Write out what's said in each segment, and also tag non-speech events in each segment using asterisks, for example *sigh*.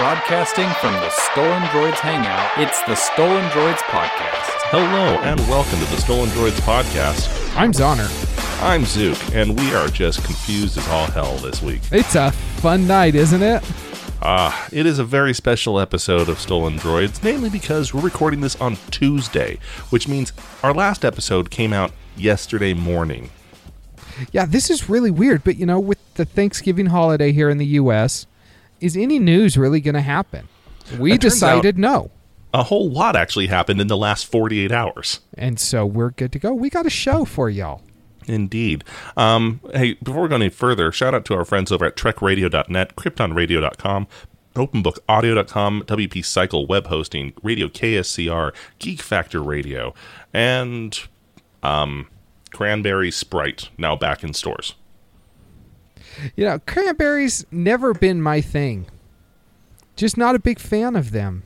Broadcasting from the Stolen Droids Hangout, it's the Stolen Droids Podcast. Hello and welcome to the Stolen Droids Podcast. I'm Zoner. I'm Zook, and we are just confused as all hell this week. It's a fun night, isn't it? Ah, it is a very special episode of Stolen Droids, mainly because we're recording this on Tuesday, which means our last episode came out yesterday morning. Yeah, this is really weird, but you know, with the Thanksgiving holiday here in the US, is any news really going to happen? We It decided no. A whole lot actually happened in the last 48 hours. And so we're good to go. We got a show for y'all. Indeed. Um, hey, before we go any further, shout out to our friends over at trekradio.net, kryptonradio.com, openbookaudio.com, WP Cycle web hosting, Radio KSCR, Geek Factor Radio, and um, Cranberry Sprite now back in stores. You know, cranberries never been my thing. Just not a big fan of them.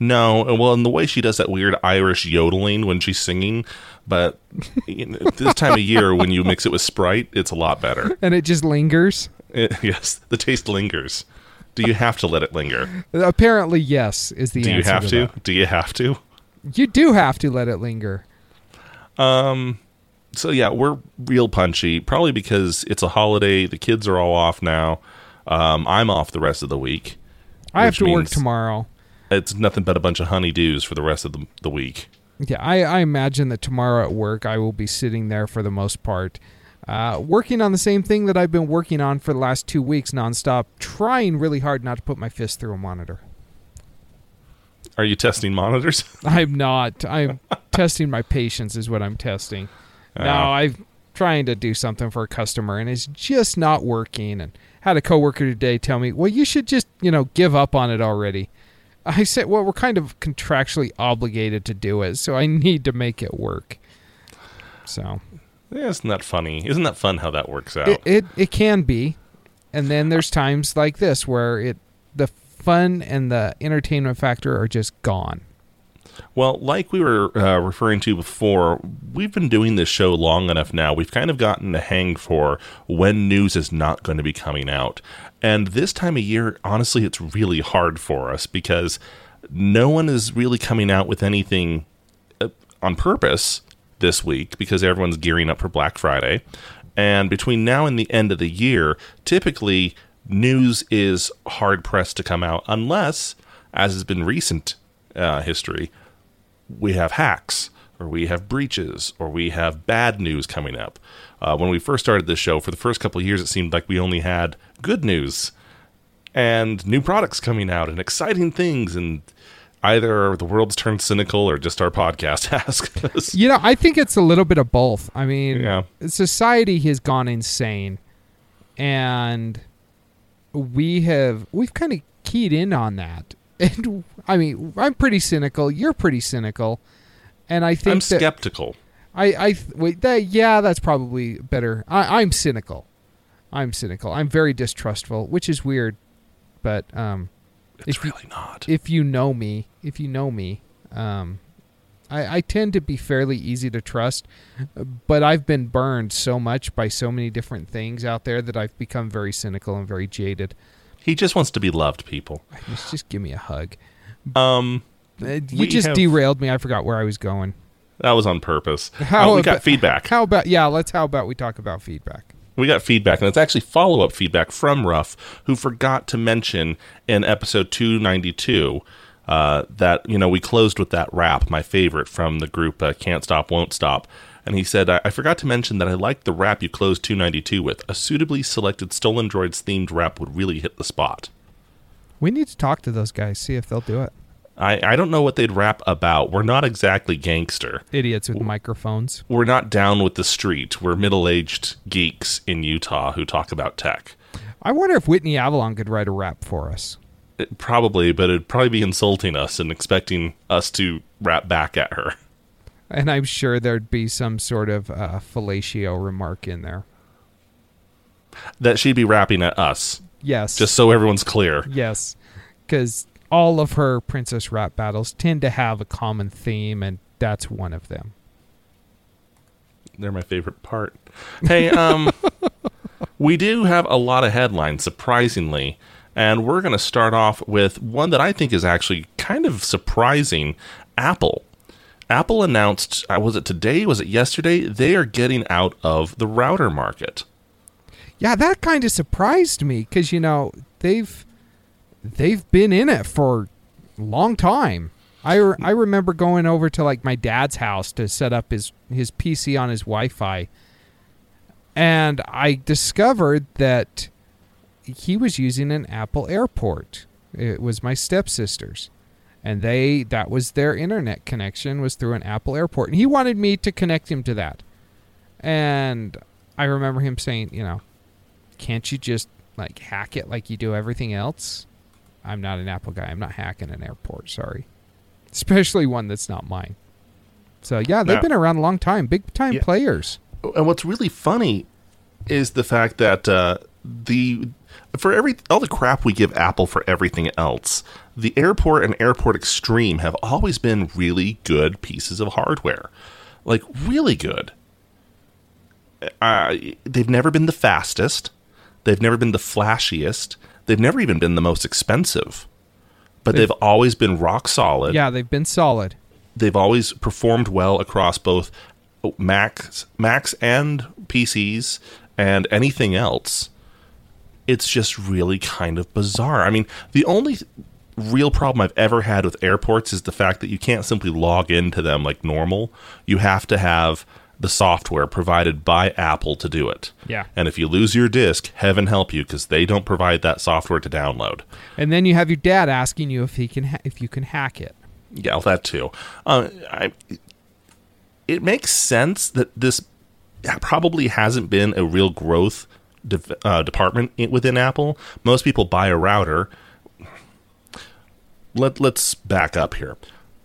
No, well, and the way she does that weird Irish yodeling when she's singing, but you know, this time of year when you mix it with Sprite, it's a lot better. *laughs* And it just lingers. It- yes, the taste lingers. Do you have to let it linger? Apparently, yes, is the Do you have to? that. Do you have to? You do have to let it linger. Um, So yeah, we're real punchy. Probably because it's a holiday. The kids are all off now. Um, I'm off the rest of the week. I have to work tomorrow. It's nothing but a bunch of honeydews for the rest of the, the week. Yeah, I, I imagine that tomorrow at work I will be sitting there for the most part, uh, working on the same thing that I've been working on for the last two weeks nonstop, trying really hard not to put my fist through a monitor. Are you testing monitors? *laughs* I'm not. I'm testing my patience, is what I'm testing. No. I'm trying to do something for a customer and it's just not working. And had a coworker today tell me, "Well, you should just you know give up on it already." I said, "Well, we're kind of contractually obligated to do it, so I need to make it work." So Yeah, isn't that funny? Isn't that fun how that works out? it, it it can be, and then there's times like this where it the fun and the entertainment factor are just gone. Well, like we were uh, referring to before, we've been doing this show long enough now. We've kind of gotten a hang for when news is not going to be coming out. And this time of year, honestly, it's really hard for us because no one is really coming out with anything uh, on purpose this week because everyone's gearing up for Black Friday. And between now and the end of the year, typically news is hard pressed to come out unless, as has been recent uh, history, we have hacks or we have breaches or we have bad news coming up. Uh, when we first started this show, for the first couple of years, it seemed like we only had good news and new products coming out and exciting things. And either the world's turned cynical or just our podcast *laughs* has. You know, I think it's a little bit of both. I mean, Yeah. society has gone insane, and we have we've kind of keyed in on that. And I mean, I'm pretty cynical. You're pretty cynical, and I think I'm that skeptical. I I wait. That, yeah, that's probably better. I, I'm cynical. I'm cynical. I'm very distrustful, which is weird, but um, It's if you- really not. if you know me, if you know me, um, I, I tend to be fairly easy to trust, but I've been burned so much by so many different things out there that I've become very cynical and very jaded. He just wants to be loved, people. Just, just give me a hug. Um, Uh, you just have- derailed me. I forgot where I was going. that was on purpose. *laughs* How Uh, we about- got feedback. How about yeah? Let's. How about we talk about feedback? We got feedback, and it's actually follow up feedback from Ruff, who forgot to mention in episode 292 uh, that, you know, we closed with that rap, my favorite from the group uh, Can't Stop, Won't Stop. And he said, I-, I forgot to mention that I liked the rap you closed 292 with. A suitably selected Stolen Droids themed rap would really hit the spot. We need to talk to those guys. See if they'll do it. I, I don't know what they'd rap about. We're not exactly gangster. Idiots with microphones. We're not down with the street. We're middle aged geeks in Utah who talk about tech. I wonder if Whitney Avalon could write a rap for us. It- probably, but it'd probably be insulting us and expecting us to rap back at her. And I'm sure there'd be some sort of uh, fellatio remark in there. That she'd be rapping at us, Yes. just so everyone's clear. yes. Because all of her princess rap battles tend to have a common theme, and that's one of them. They're my favorite part. Hey, um, *laughs* we do have a lot of headlines, surprisingly, And we're going to start off with one that I think is actually kind of surprising Apple. Apple announced, uh, was it today? Was it yesterday? They are getting out of the router market. Yeah, that kind of surprised me because you know they've they've been in it for a long time. I, re- I remember going over to like my dad's house to set up his his PC on his Wi-Fi, and I discovered that he was using an Apple Airport. It was my stepsister's, and they that was their internet connection was through an Apple Airport, and he wanted me to connect him to that. And I remember him saying, you know, can't you just like hack it like you do everything else? I'm not an Apple guy. I'm not hacking an airport. Sorry, especially one that's not mine. So yeah, they've been around a long time, big time Yeah. players. And what's really funny is the fact that uh, the for every all the crap we give Apple for everything else, the Airport and Airport Extreme have always been really good pieces of hardware, like really good. Uh, they've never been the fastest, they've never been the flashiest, they've never even been the most expensive, but They've- they've always been rock solid Yeah, they've been solid. they've always performed well across both Macs, Macs and PCs and anything else. It's just really kind of bizarre. I mean, the only real problem I've ever had with airports is the fact that you can't simply log into them like normal. You have to have the software provided by Apple to do it. Yeah. And if you lose your disk, heaven help you because they don't provide that software to download. And then you have your dad asking you if he can ha- if you can hack it. Yeah, well, that too. Uh, I, it makes sense that this probably hasn't been a real growth de- uh, department within Apple. Most people buy a router. Let Let's back up here.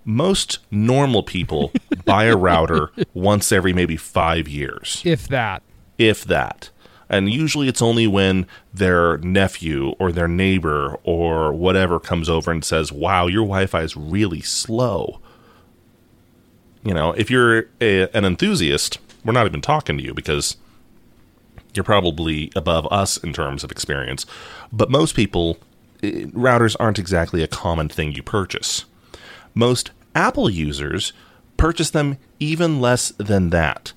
Most normal people *laughs* buy a router once every maybe five years If that. if that. And usually it's only when their nephew or their neighbor or whatever comes over and says, Wow, your Wi Fi is really slow. You know, if you're a, an enthusiast, we're not even talking to you because you're probably above us in terms of experience. But most people, eh, routers aren't exactly a common thing you purchase. Most Apple users purchase them even less than that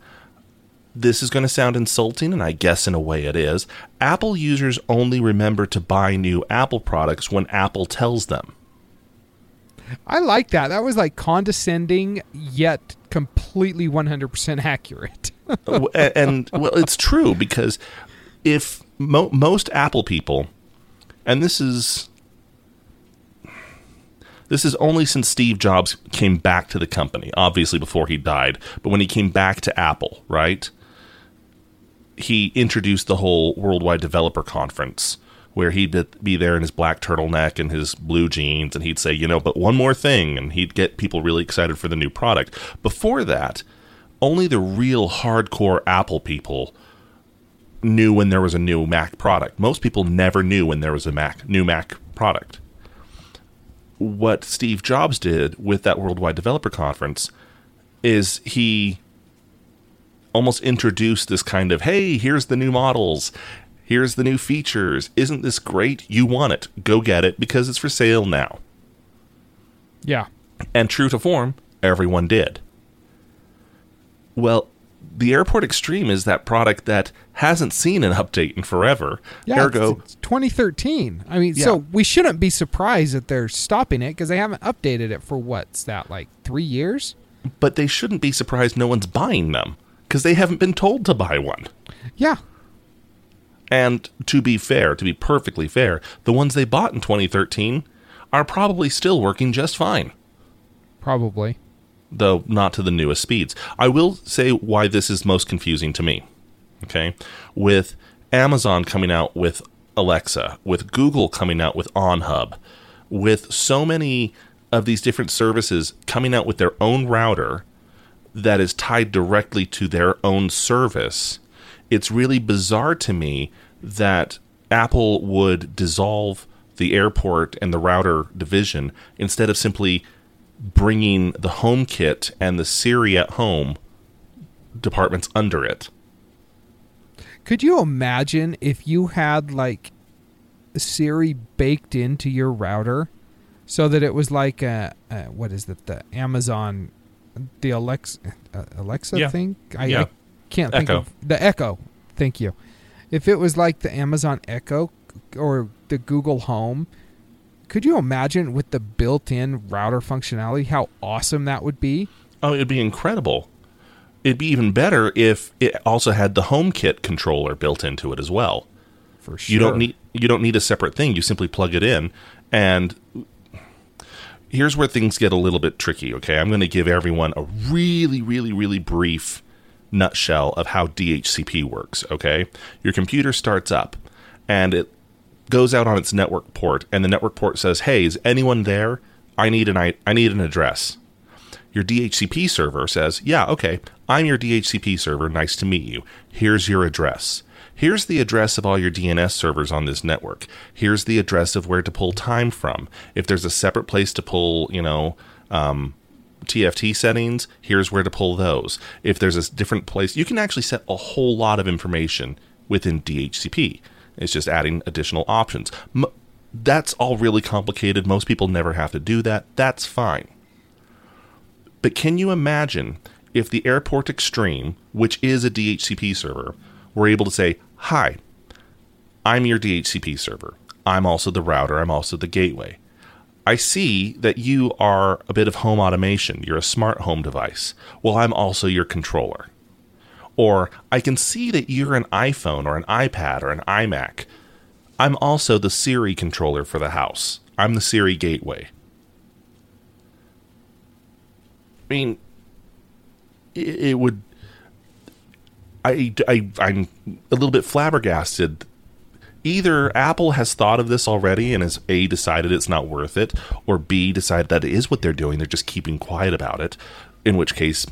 this is going to sound insulting, and I guess in a way it is. Apple users only remember to buy new Apple products when Apple tells them. I like that. That was like condescending yet completely 100% accurate. And well, it's true because if mo- most Apple people, and this is this is only since Steve Jobs came back to the company, obviously before he died, but when he came back to Apple, right? He introduced the whole worldwide developer conference where he'd be there in his black turtleneck and his blue jeans and he'd say, you know, but one more thing and he'd get people really excited for the new product. Before that, only the real hardcore Apple people knew when there was a new Mac product. Most people never knew when there was a Mac new Mac product. What Steve Jobs did with that worldwide developer conference is he almost introduced this kind of, "Hey, here's the new models. Here's the new features. Isn't this great? You want it. Go get it because it's for sale now." yeah. And true to form, everyone did. Well, the Airport Extreme is that product that hasn't seen an update in forever. Yeah, Ergo, it's, it's 2013. I mean, Yeah. so we shouldn't be surprised that they're stopping it because they haven't updated it for what's that like three years? but they shouldn't be surprised no one's buying them because they haven't been told to buy one. Yeah, And to be fair, to be perfectly fair, the ones they bought in 2013 are probably still working just fine. probably. Though not to the newest speeds. I will say why this is most confusing to me. Okay? With Amazon coming out with Alexa, with Google coming out with OnHub, with so many of these different services coming out with their own router that is tied directly to their own service, it's really bizarre to me that Apple would dissolve the airport and the router division instead of simply bringing the HomeKit and the Siri at home departments under it. Could you imagine if you had like Siri baked into your router so that it was like a, a what is it the Amazon the Alexa uh, Alexa Yeah. thing I, Yeah. I can't think Echo. of the Echo thank you if it was like the Amazon Echo or the Google Home could you imagine with the built-in router functionality how awesome that would be Oh, it'd be incredible. It'd be even better if it also had the HomeKit controller built into it as well. for sure You don't need you don't need a separate thing. You simply plug it in and here's where things get a little bit tricky, okay? I'm going to give everyone a really really really brief nutshell of how DHCP works, okay? Your computer starts up and it goes out on its network port and the network port says, "Hey, is anyone there? I need an I, need an address." Your DHCP server says, Yeah, okay, I'm your DHCP server. Nice to meet you. Here's your address. Here's the address of all your DNS servers on this network. Here's the address of where to pull time from. If there's a separate place to pull, you know, um, TFT settings, here's where to pull those. If there's a different place, you can actually set a whole lot of information within DHCP. It's just adding additional options. M- that's all really complicated. Most people never have to do that. That's fine. But can you imagine if the Airport Extreme, which is a DHCP server, were able to say, Hi, I'm your DHCP server. I'm also the router. I'm also the gateway. I see that you are a bit of home automation. You're a smart home device. Well, I'm also your controller. Or I can see that you're an iPhone or an iPad or an iMac. I'm also the Siri controller for the house. I'm the Siri gateway. I mean, it, would. I, I, I'm a little bit flabbergasted. Either Apple has thought of this already and has A, decided it's not worth it, or B, decided that it is what they're doing. They're just keeping quiet about it, in which case,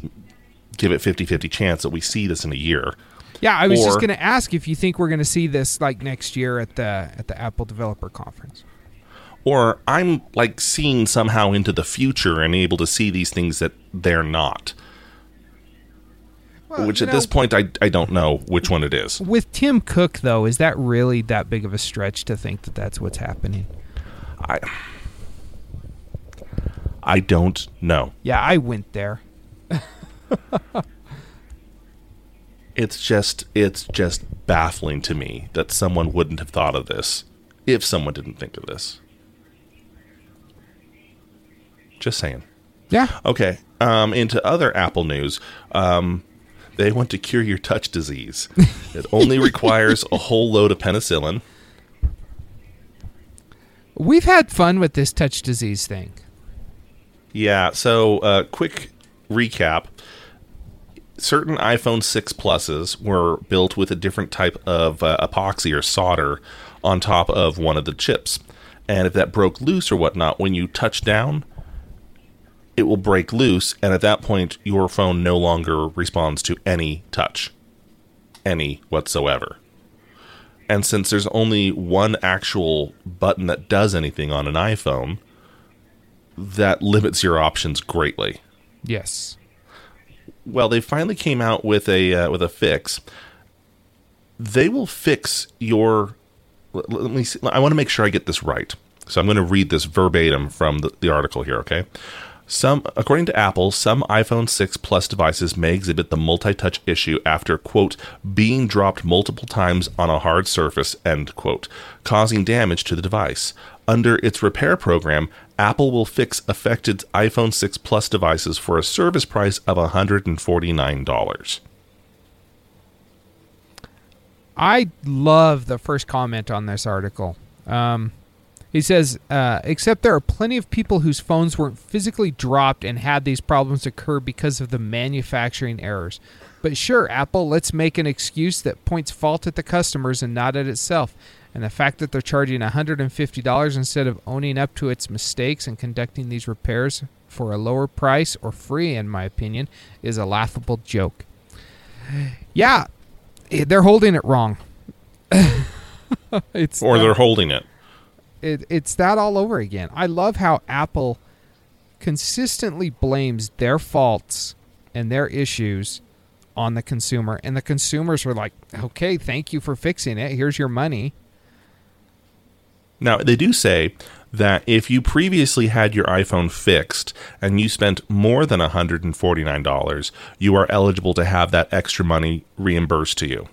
give it 50 50 chance that we see this in a year. yeah I was just going to ask if you think we're going to see this like next year at the at the Apple Developer Conference Or I'm like seeing somehow into the future and able to see these things that they're not. Well, Which at this point, I, I don't know which one it is. with Tim Cook though, is that really that big of a stretch to think that that's what's happening? I I don't know. Yeah, I went there. *laughs* It's just it's just baffling to me that someone wouldn't have thought of this if someone didn't think of this. Just saying. Yeah. Okay. Um, into other Apple news. Um, they want to cure your touch disease. *laughs* It only requires a whole load of penicillin. We've had fun with this touch disease thing. Yeah. So, uh, quick recap. Certain iPhone 6 Pluses were built with a different type of uh, epoxy or solder on top of one of the chips. And if that broke loose or whatnot, when you touch down, it will break loose. And at that point, your phone no longer responds to any touch. Any whatsoever. And since there's only one actual button that does anything on an iPhone, that limits your options greatly. Yes. Well, they finally came out with a uh, with a fix. They will fix your. Let, me. See, I want to make sure I get this right, so I'm going to read this verbatim from the, the article here. Okay. Some, according to Apple, some iPhone 6 Plus devices may exhibit the multi-touch issue after quote being dropped multiple times on a hard surface end quote, causing damage to the device. Under its repair program, Apple will fix affected iPhone 6 Plus devices for a service price of $149. I love the first comment on this article. Um, he says, uh, except there are plenty of people whose phones weren't physically dropped and had these problems occur because of the manufacturing errors. But sure, Apple, let's make an excuse that points fault at the customers and not at itself. And the fact that they're charging $150 instead of owning up to its mistakes and conducting these repairs for a lower price or free, in my opinion, is a laughable joke. Yeah, eh, they're holding it wrong. *laughs* it's Or that- they're holding it. it, it's that all over again. I love how Apple consistently blames their faults and their issues on the consumer, and the consumers are like, "Okay, thank you for fixing it. Here's your money." Now, they do say that if you previously had your iPhone fixed and you spent more than $149, you are eligible to have that extra money reimbursed to you.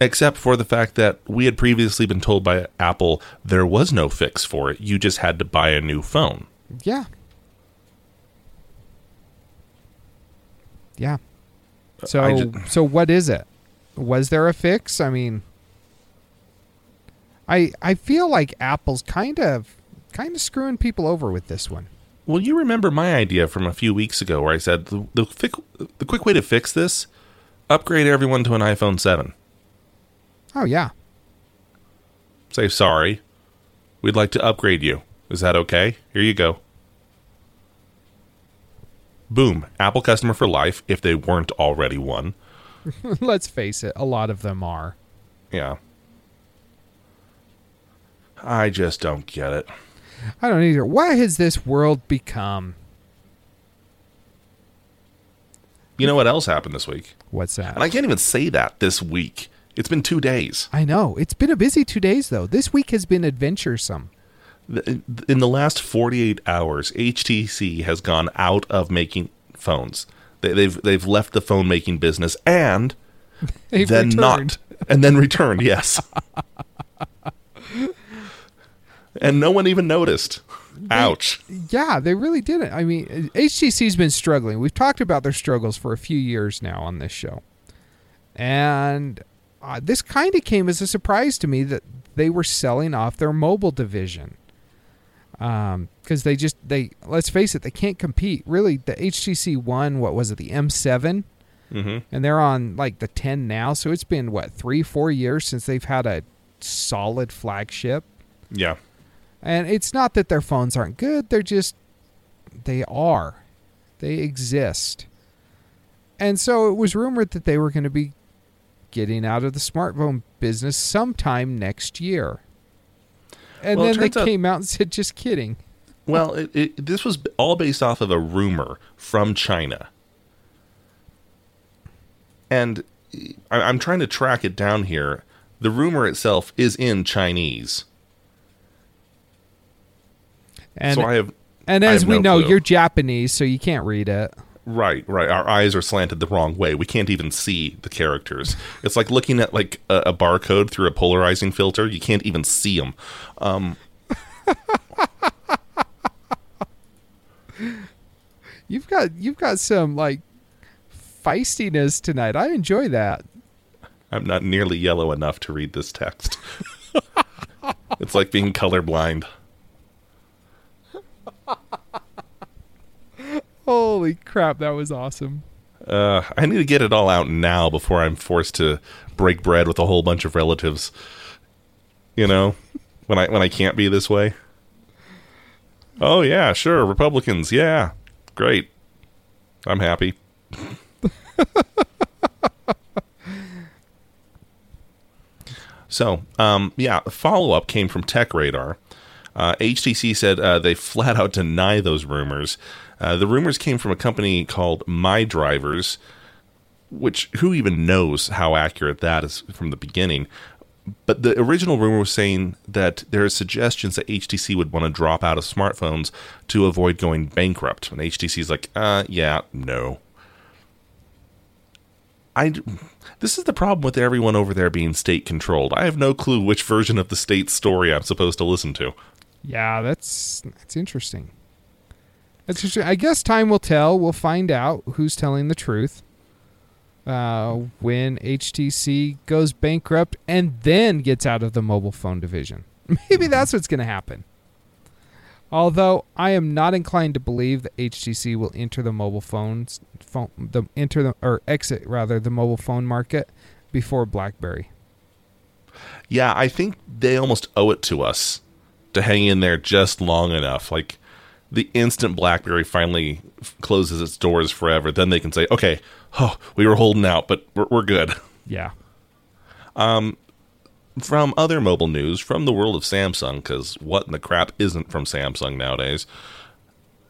Except for the fact that we had previously been told by Apple there was no fix for it. You just had to buy a new phone. Yeah. Yeah. So I ju- so what is it? Was there a fix? I mean I I feel like Apple's kind of kind of screwing people over with this one. Well, you remember my idea from a few weeks ago where I said the, the, fic, the quick way to fix this upgrade everyone to an iPhone 7. Oh yeah. Say sorry. We'd like to upgrade you. Is that okay? Here you go. Boom. Apple customer for life if they weren't already one. *laughs* Let's face it, a lot of them are. Yeah. I just don't get it. I don't either. What has this world become? You know what else happened this week? What's that? And I can't even say that this week. It's been two days. I know. It's been a busy two days, though. This week has been adventuresome. In the last 48 hours, HTC has gone out of making phones. They, they've they've left the phone making business and *laughs* They've then returned. not and then returned. Yes, *laughs* and no one even noticed. Ouch. Yeah, they really didn't. I mean, HTC's been struggling. We've talked about their struggles for a few years now on this show. And uh, this kind of came as a surprise to me that they were selling off their mobile division. Um, because they just they let's face it, they can't compete. Really, the HTC One, what was it, the M7, hmm and they're on like the 10 now. So it's been what three, four years since they've had a solid flagship. Yeah. And it's not that their phones aren't good, they're just they are. They exist. And so it was rumored that they were going to be getting out of the smartphone business sometime next year. And Well, then they out- came out and said, just kidding. *laughs* Well, it, it, this was all based off of a rumor from China. And I, I'm trying to track it down here. The rumor itself is in Chinese. And, so I have. and as have we no know, clue. you're Japanese, so you can't read it. Right, right. Our eyes are slanted the wrong way. We can't even see the characters. It's like looking at like a, a barcode through a polarizing filter. You can't even see them. Um, *laughs* You've got you've got some like feistiness tonight. I enjoy that. I'm not nearly yellow enough to read this text. *laughs* it's like being colorblind. Holy crap, that was awesome. Uh, I need to get it all out now before I'm forced to break bread with a whole bunch of relatives. You know, when I when I can't be this way. Oh yeah, sure, Republicans, yeah, great. I'm happy. *laughs* so, um, yeah, the follow up came from TechRadar. Uh, HTC said uh, they flat out deny those rumors. Uh, the rumors came from a company called MyDrivers, which who even knows how accurate that is from the beginning. But the original rumor was saying that there are suggestions that HTC would want to drop out of smartphones to avoid going bankrupt. And HTC's like, uh, yeah, no. I, this is the problem with everyone over there being state controlled. I have no clue which version of the state story I'm supposed to listen to. Yeah, that's that's interesting. That's. I guess time will tell. We'll find out who's telling the truth. Uh, when HTC goes bankrupt and then gets out of the mobile phone division, *laughs* maybe that's what's going to happen. Although I am not inclined to believe that HTC will enter the mobile phones, phone, the enter the or exit rather the mobile phone market before BlackBerry. Yeah, I think they almost owe it to us to hang in there just long enough. Like the instant BlackBerry finally f- closes its doors forever, then they can say, "Okay, oh, we were holding out, but we're, we're good." Yeah. Um, From other mobile news from the world of Samsung, because what in the crap isn't from Samsung nowadays?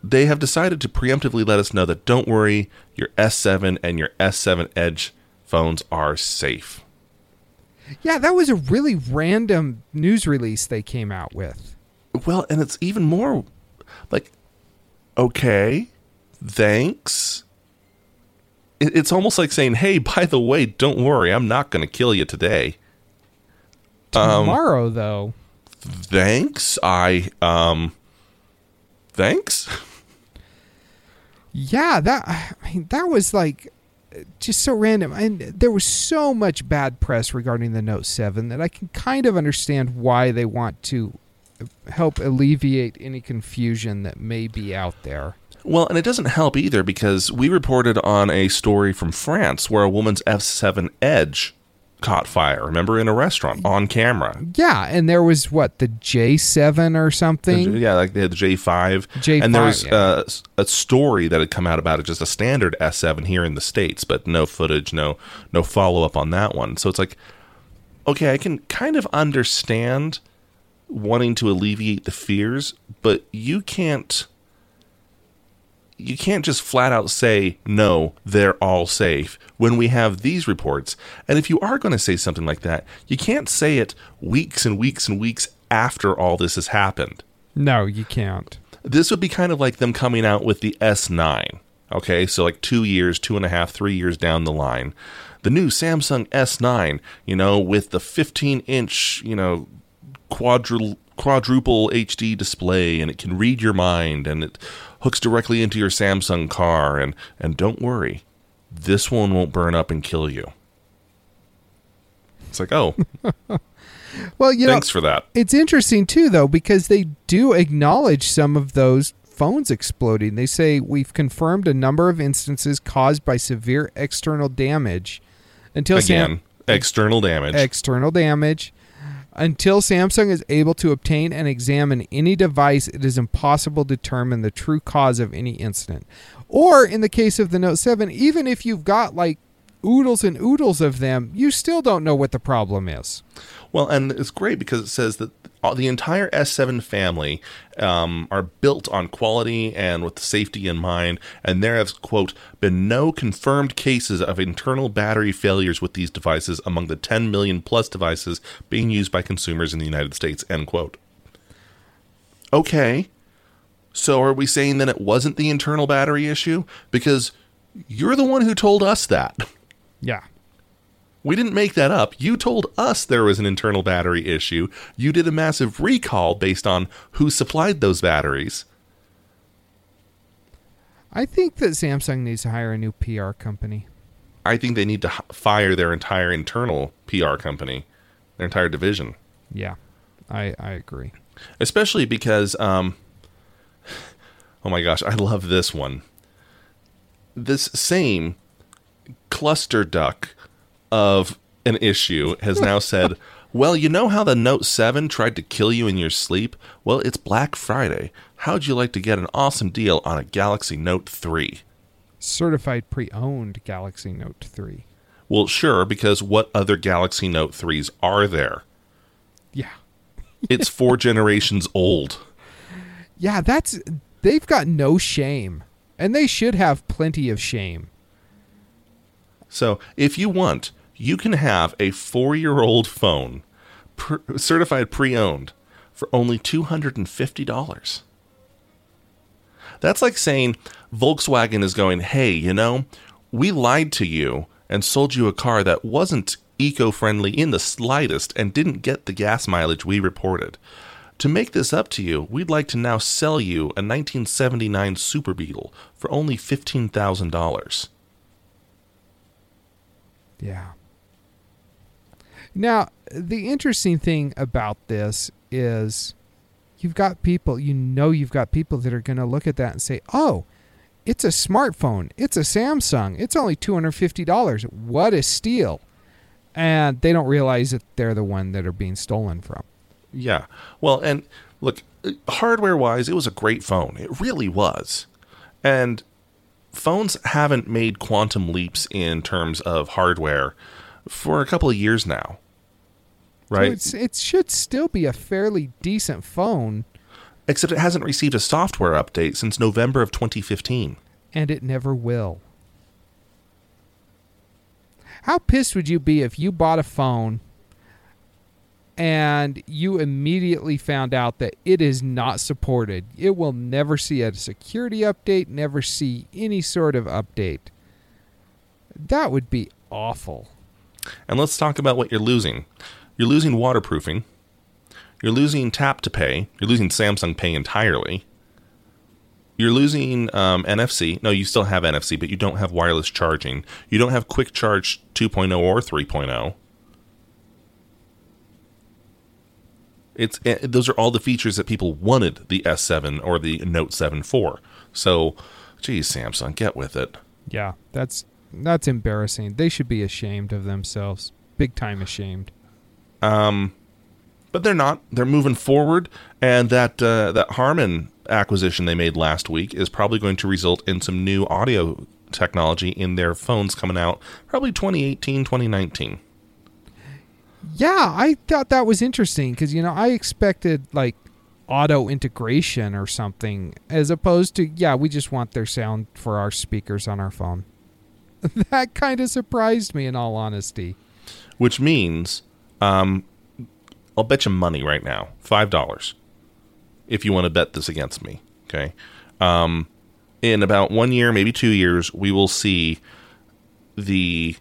They have decided to preemptively let us know that don't worry, your S7 and your S7 Edge phones are safe. Yeah, that was a really random news release they came out with. Well, and it's even more like, okay, thanks. It's almost like saying, hey, by the way, don't worry, I'm not going to kill you today. Um, Tomorrow, though, Thanks. I, um, thanks. yeah, that I mean, that was like just so random, and there was so much bad press regarding the Note Seven that I can kind of understand why they want to help alleviate any confusion that may be out there. Well, and it doesn't help either because we reported on a story from France where a woman's S7 Edge caught fire. Remember, in a restaurant on camera. Yeah, and there was what the J7 or something. Yeah, like they had the J5. J5, and there was yeah. uh, a story that had come out about it, just a standard S7 here in the States, but no footage, no no follow up on that one. So it's like, okay, I can kind of understand wanting to alleviate the fears, but you can't you can't just flat out say no they're all safe when we have these reports and if you are going to say something like that you can't say it weeks and weeks and weeks after all this has happened No, you can't. this would be kind of like them coming out with the S9. Okay, so like two years, two and a half, three years down the line, the new Samsung S9, you know, with the 15 inch, you know, quadru- quadruple HD display, and it can read your mind, and it hooks directly into your Samsung car, and and don't worry, this one won't burn up and kill you. It's like, oh, *laughs* Well, you thanks know, for that. it's interesting too, though, because they do acknowledge some of those phones exploding. They say we've confirmed a number of instances caused by severe external damage. Until Sam- Again, external damage. external damage. Until Samsung is able to obtain and examine any device, it is impossible to determine the true cause of any incident. Or in the case of the Note 7, even if you've got like oodles and oodles of them, you still don't know what the problem is. Well, and it's great because it says that the entire S7 family um, are built on quality and with safety in mind, and there has, quote, been no confirmed cases of internal battery failures with these devices among the 10 million plus devices being used by consumers in the United States, end quote. Okay. So are we saying that it wasn't the internal battery issue? Because you're the one who told us that. Yeah. We didn't make that up. You told us there was an internal battery issue. You did a massive recall based on who supplied those batteries. I think that Samsung needs to hire a new PR company. I think they need to fire their entire internal PR company, their entire division. Yeah. I, I agree. Especially because, um, oh my gosh, I love this one. This same cluster duck of an issue has hmm. now said, Well, you know how the Note 7 tried to kill you in your sleep? Well, it's Black Friday. How'd you like to get an awesome deal on a Galaxy Note 3? Certified pre owned Galaxy Note 3. Well, sure, because what other Galaxy Note 3s are there? Yeah. It's four *laughs* generations old. Yeah, that's. They've got no shame. And they should have plenty of shame. So, if you want, you can have a four year old phone per, certified pre owned for only $250. That's like saying Volkswagen is going, hey, you know, we lied to you and sold you a car that wasn't eco friendly in the slightest and didn't get the gas mileage we reported. To make this up to you, we'd like to now sell you a 1979 Super Beetle for only $15,000. Yeah. Now, the interesting thing about this is you've got people, you know, you've got people that are going to look at that and say, oh, it's a smartphone. It's a Samsung. It's only $250. What a steal. And they don't realize that they're the one that are being stolen from. Yeah. Well, and look, hardware wise, it was a great phone. It really was. And phones haven't made quantum leaps in terms of hardware for a couple of years now. So Right? it's, it should still be a fairly decent phone, Except it hasn't received a software update since November of 2015. and it never will. How pissed would you be if you bought a phone and you immediately found out that it is not supported. It will never see a security update, never see any sort of update. That would be awful. And let's talk about what you're losing. You're losing waterproofing. You're losing tap to pay. You're losing Samsung Pay entirely. You're losing um, NFC. No, you still have NFC, but you don't have wireless charging. You don't have Quick Charge 2.0 or 3.0. It's eh, those are all the features that people wanted the S7 or the Note 7 for. So, geez, Samsung, get with it. Yeah, that's that's embarrassing. They should be ashamed of themselves. Big time ashamed. Um, but they're not. They're moving forward, and that uh, that Harman acquisition they made last week is probably going to result in some new audio technology in their phones coming out probably 2018 2019 Yeah, I thought that was interesting because you know I expected like auto integration or something as opposed to yeah we just want their sound for our speakers on our phone. *laughs* that kind of surprised me in all honesty. which means um, I'll bet you money right now, five dollars, if you want to bet this against me. Okay, um, in about one year, maybe two years, we will see the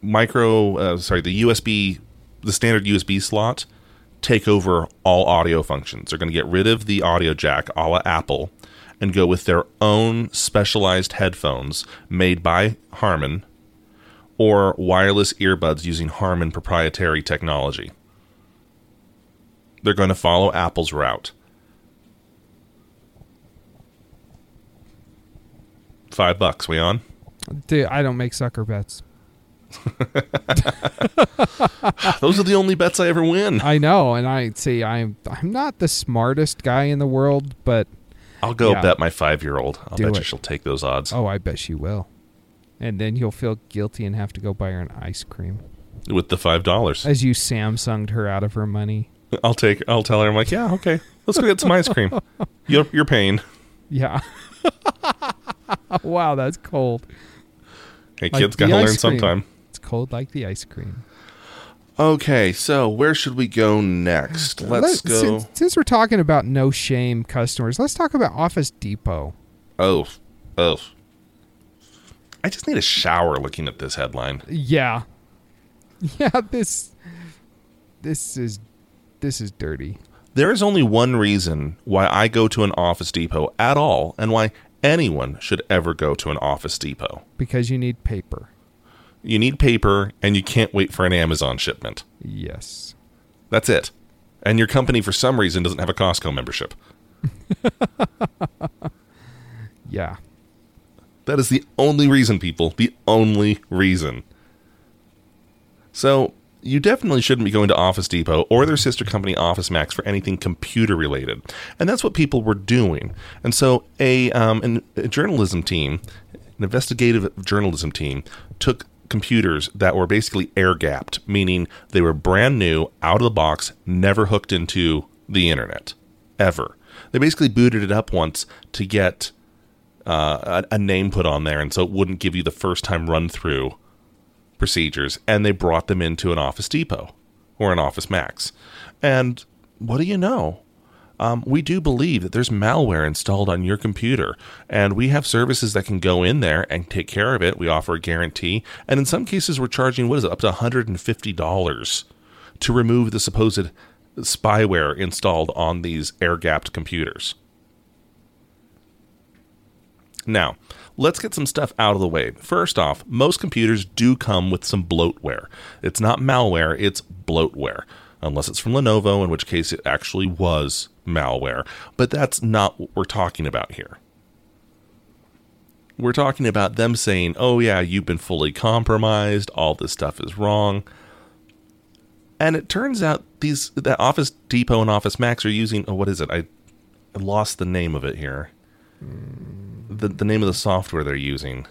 micro, uh, sorry, the USB, the standard USB slot take over all audio functions. They're going to get rid of the audio jack, a la Apple, and go with their own specialized headphones made by Harman or wireless earbuds using Harman proprietary technology. They're going to follow Apple's route. Five bucks, we on? Dude, I don't make sucker bets. *laughs* Those are the only bets I ever win. I know, and I see I'm I'm not the smartest guy in the world, but I'll go Yeah. bet my five year old. I'll Do bet you she'll take those odds. oh, I bet she will. And then you'll feel guilty and have to go buy her an ice cream. With the five dollars. As you Samsunged her out of her money. *laughs* I'll take I'll tell her I'm like, yeah, okay. Let's go get some ice cream. *laughs* You're you're paying. Yeah. *laughs* wow, that's cold. Hey Like kids gotta learn cream. sometime. It's cold like the ice cream. Okay, so where should we go next? Let's Let- go Since, since we're talking about no shame customers, let's talk about Office Depot. Oh, oh. I just need a shower looking at this headline. Yeah. *laughs* Yeah, this this is this is dirty. There is only one reason why I go to an Office Depot at all, and why anyone should ever go to an Office Depot. Because you need paper. You need paper, and you can't wait for an Amazon shipment. Yes. That's it. And your company, for some reason, doesn't have a Costco membership. *laughs* Yeah. That is the only reason, people. The only reason. So, you definitely shouldn't be going to Office Depot or their sister company OfficeMax for anything computer related. And that's what people were doing. And so, a, um, an, a journalism team, an investigative journalism team, took computers that were basically air gapped, meaning they were brand new, out of the box, never hooked into the internet. Ever. They basically booted it up once to get uh, a, name put on there, and so it wouldn't give you the first time run through procedures. And they brought them into an Office Depot or an OfficeMax. And what do you know? Um, we do believe that there's malware installed on your computer, and we have services that can go in there and take care of it. We offer a guarantee, and in some cases, we're charging what is it up to $150 to remove the supposed spyware installed on these air gapped computers. Now, let's get some stuff out of the way. First off, most computers do come with some bloatware. It's not malware, it's bloatware. Unless it's from Lenovo, in which case it actually was malware. But that's not what we're talking about here. We're talking about them saying, oh, yeah, you've been fully compromised, all this stuff is wrong. And it turns out these that Office Depot and OfficeMax are using, oh, what is it? I, I lost the name of it here the, the name of the software they're using.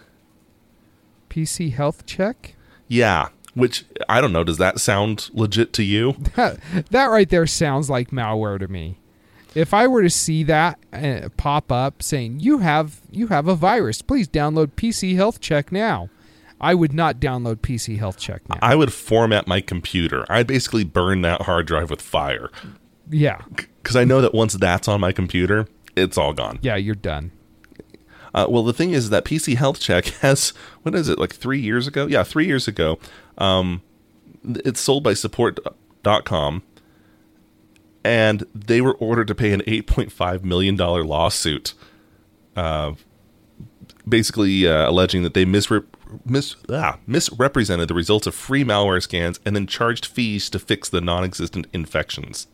PC Health Check? Yeah, which I don't know. Does that sound legit to you? *laughs* That, that right there sounds like malware to me. If I were to see that uh, pop up saying you have you have a virus, please download PC Health Check now. I would not download PC Health Check now. I would format my computer. I'd basically burn that hard drive with fire yeah, because I know that once that's on my computer, it's all gone. yeah, you're done. Uh, well, the thing is that PC Health Check *laughs* has what is it like three years ago? Yeah, three years ago. Um, it's sold by Support.com, and they were ordered to pay an eight point five million dollar lawsuit, uh, basically uh, alleging that they mis- ah, misrepresented the results of free malware scans and then charged fees to fix the non-existent infections.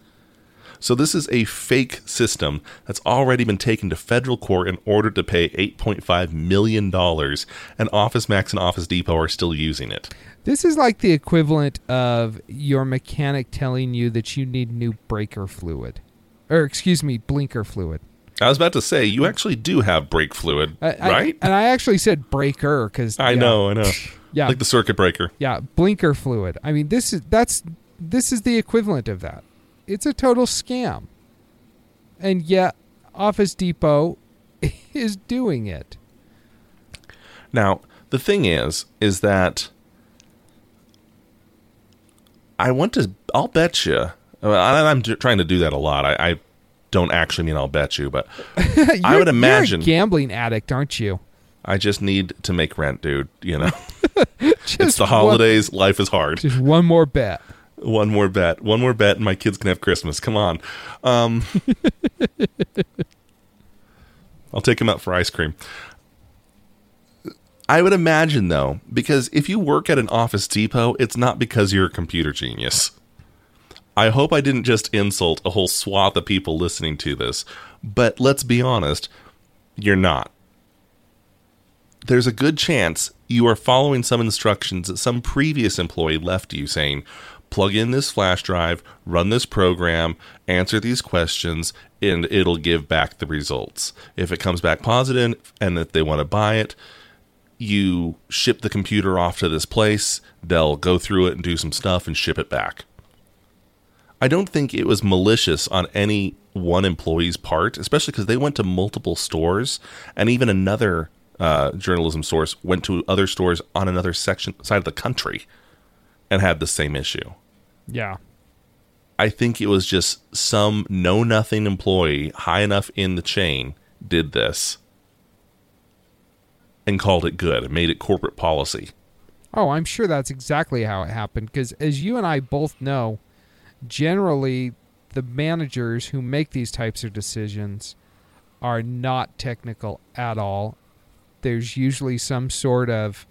So this is a fake system that's already been taken to federal court in order to pay 8.5 million dollars, and OfficeMax and Office Depot are still using it. This is like the equivalent of your mechanic telling you that you need new breaker fluid, or excuse me, blinker fluid. I was about to say you actually do have brake fluid, I- I- right? and I actually said breaker because I know, I know. *laughs* Yeah, Like the circuit breaker. yeah, blinker fluid. I mean, this is that's this is the equivalent of that. It's a total scam, and yet Office Depot *laughs* is doing it. Now, the thing is, is that I want to. I'll bet you. I'm trying to do that a lot. I, I don't actually mean I'll bet you, but *laughs* I would imagine. you're a gambling addict, aren't you? I just need to make rent, dude. You know, *laughs* Just it's the one- holidays. Life is hard. just one more bet. One more bet. One more bet, and my kids can have Christmas. Come on. Um, *laughs* I'll take them out for ice cream. I would imagine, though, because if you work at an Office Depot, it's not because you're a computer genius. I hope I didn't just insult a whole swath of people listening to this, but let's be honest, you're not. There's a good chance you are following some instructions that some previous employee left you saying, plug in this flash drive, run this program, answer these questions, and it'll give back the results. If it comes back positive and if they want to buy it, you ship the computer off to this place, they'll go through it and do some stuff and ship it back. I don't think it was malicious on any one employee's part, especially because they went to multiple stores, and even another uh, journalism source went to other stores on another section side of the country and had the same issue. Yeah. I think it was just some know nothing employee high enough in the chain did this and called it good and made it corporate policy. Oh, I'm sure that's exactly how it happened. Because as you and I both know, generally the managers who make these types of decisions are not technical at all. There's usually some sort of,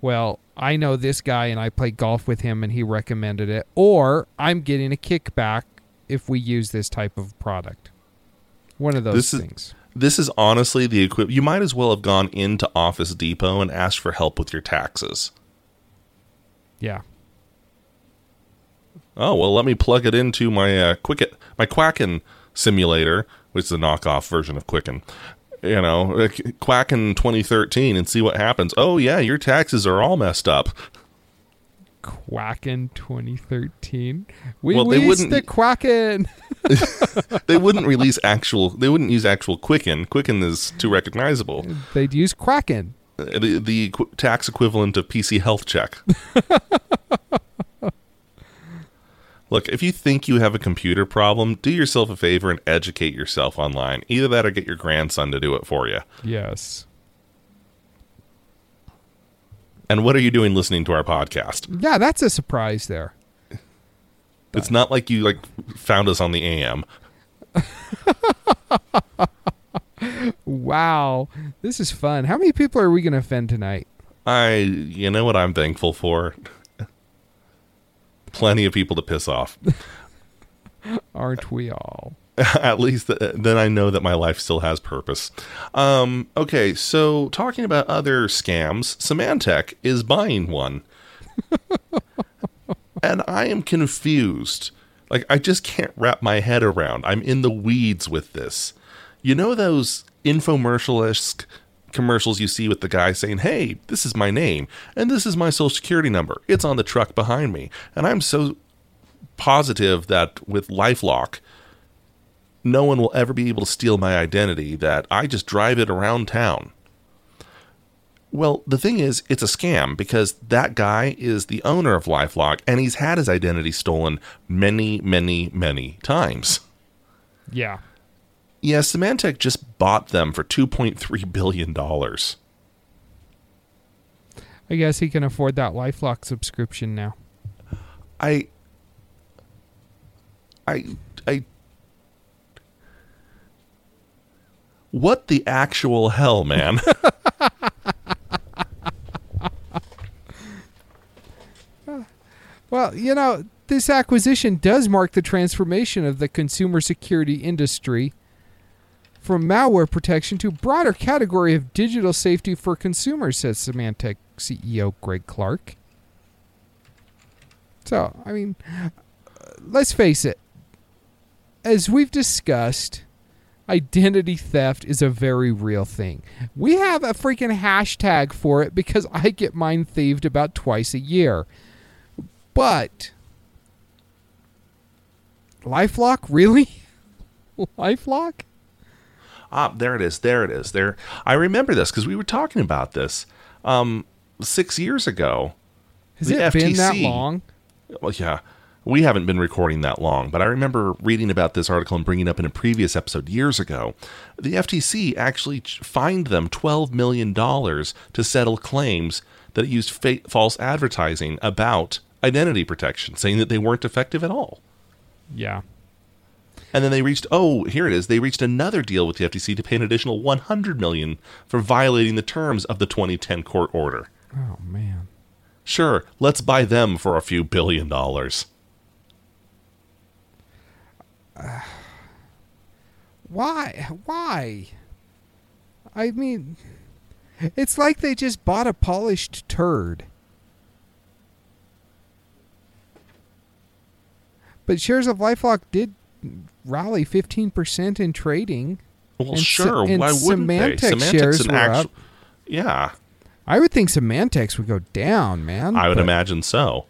well, I know this guy and I play golf with him and he recommended it, or I'm getting a kickback if we use this type of product. One of those This is- things. This is honestly the equivalent. You might as well have gone into Office Depot and asked for help with your taxes. Yeah. Oh well, let me plug it into my uh, Quicket, my Quacken simulator, which is a knockoff version of Quicken. You know, uh, Quacken 2013, and see what happens. Oh yeah, your taxes are all messed up. Quacken 2013. We Well, they wouldn't- the Quacken. *laughs* They wouldn't release actual. They wouldn't use actual Quicken. Quicken is too recognizable. They'd use Quacken. Uh, The, the tax equivalent of PC Health Check. *laughs* Look, if you think you have a computer problem, do yourself a favor and educate yourself online. Either that or get your grandson to do it for you. Yes. And what are you doing listening to our podcast? Yeah, that's a surprise there. It's not like you like found us on the AM. *laughs* Wow. This is fun. How many people are we going to offend tonight? I, you know what I'm thankful for? Plenty of people to piss off. *laughs* Aren't we all? *laughs* At least th- then I know that my life still has purpose. Um, okay, so talking about other scams, Symantec is buying one. *laughs* and I am confused. Like, I just can't wrap my head around. I'm in the weeds with this. You know those infomercial esque commercials you see with the guy saying, Hey, this is my name, and this is my social security number. It's on the truck behind me. And I'm so positive that with LifeLock, no one will ever be able to steal my identity, that I just drive it around town. Well, the thing is, it's a scam because that guy is the owner of LifeLock and he's had his identity stolen many, many, many times. Yeah. Yeah, Symantec just bought them for $2.3 billion. I guess he can afford that LifeLock subscription now. I. I. I. What the actual hell, man? *laughs* Well, you know, this acquisition does mark the transformation of the consumer security industry from malware protection to broader category of digital safety for consumers, says Symantec CEO Greg Clark. So, I mean, uh, let's face it. As we've discussed, identity theft is a very real thing. We have a freaking hashtag for it because I get mine thieved about twice a year. But LifeLock, really? *laughs* LifeLock? Ah, there it is. There it is. There. I remember this because we were talking about this um, six years ago. Has it been that long? Well, yeah, we haven't been recording that long, but I remember reading about this article and bringing it up in a previous episode years ago. The FTC actually fined them $12 million to settle claims that it used fa- false advertising about identity protection, saying that they weren't effective at all. Yeah. And then they reached oh, here it is. They reached another deal with the FTC to pay an additional 100 million for violating the terms of the 2010 court order. Oh man. Sure, let's buy them for a few billion dollars. *sighs* Why? Why? I mean, it's like they just bought a polished turd. But shares of LifeLock did rally 15% in trading. Well, And sure. and why wouldn't they? Symantec shares an were up. Yeah, I would think Symantec's would go down, man. I would but- imagine so.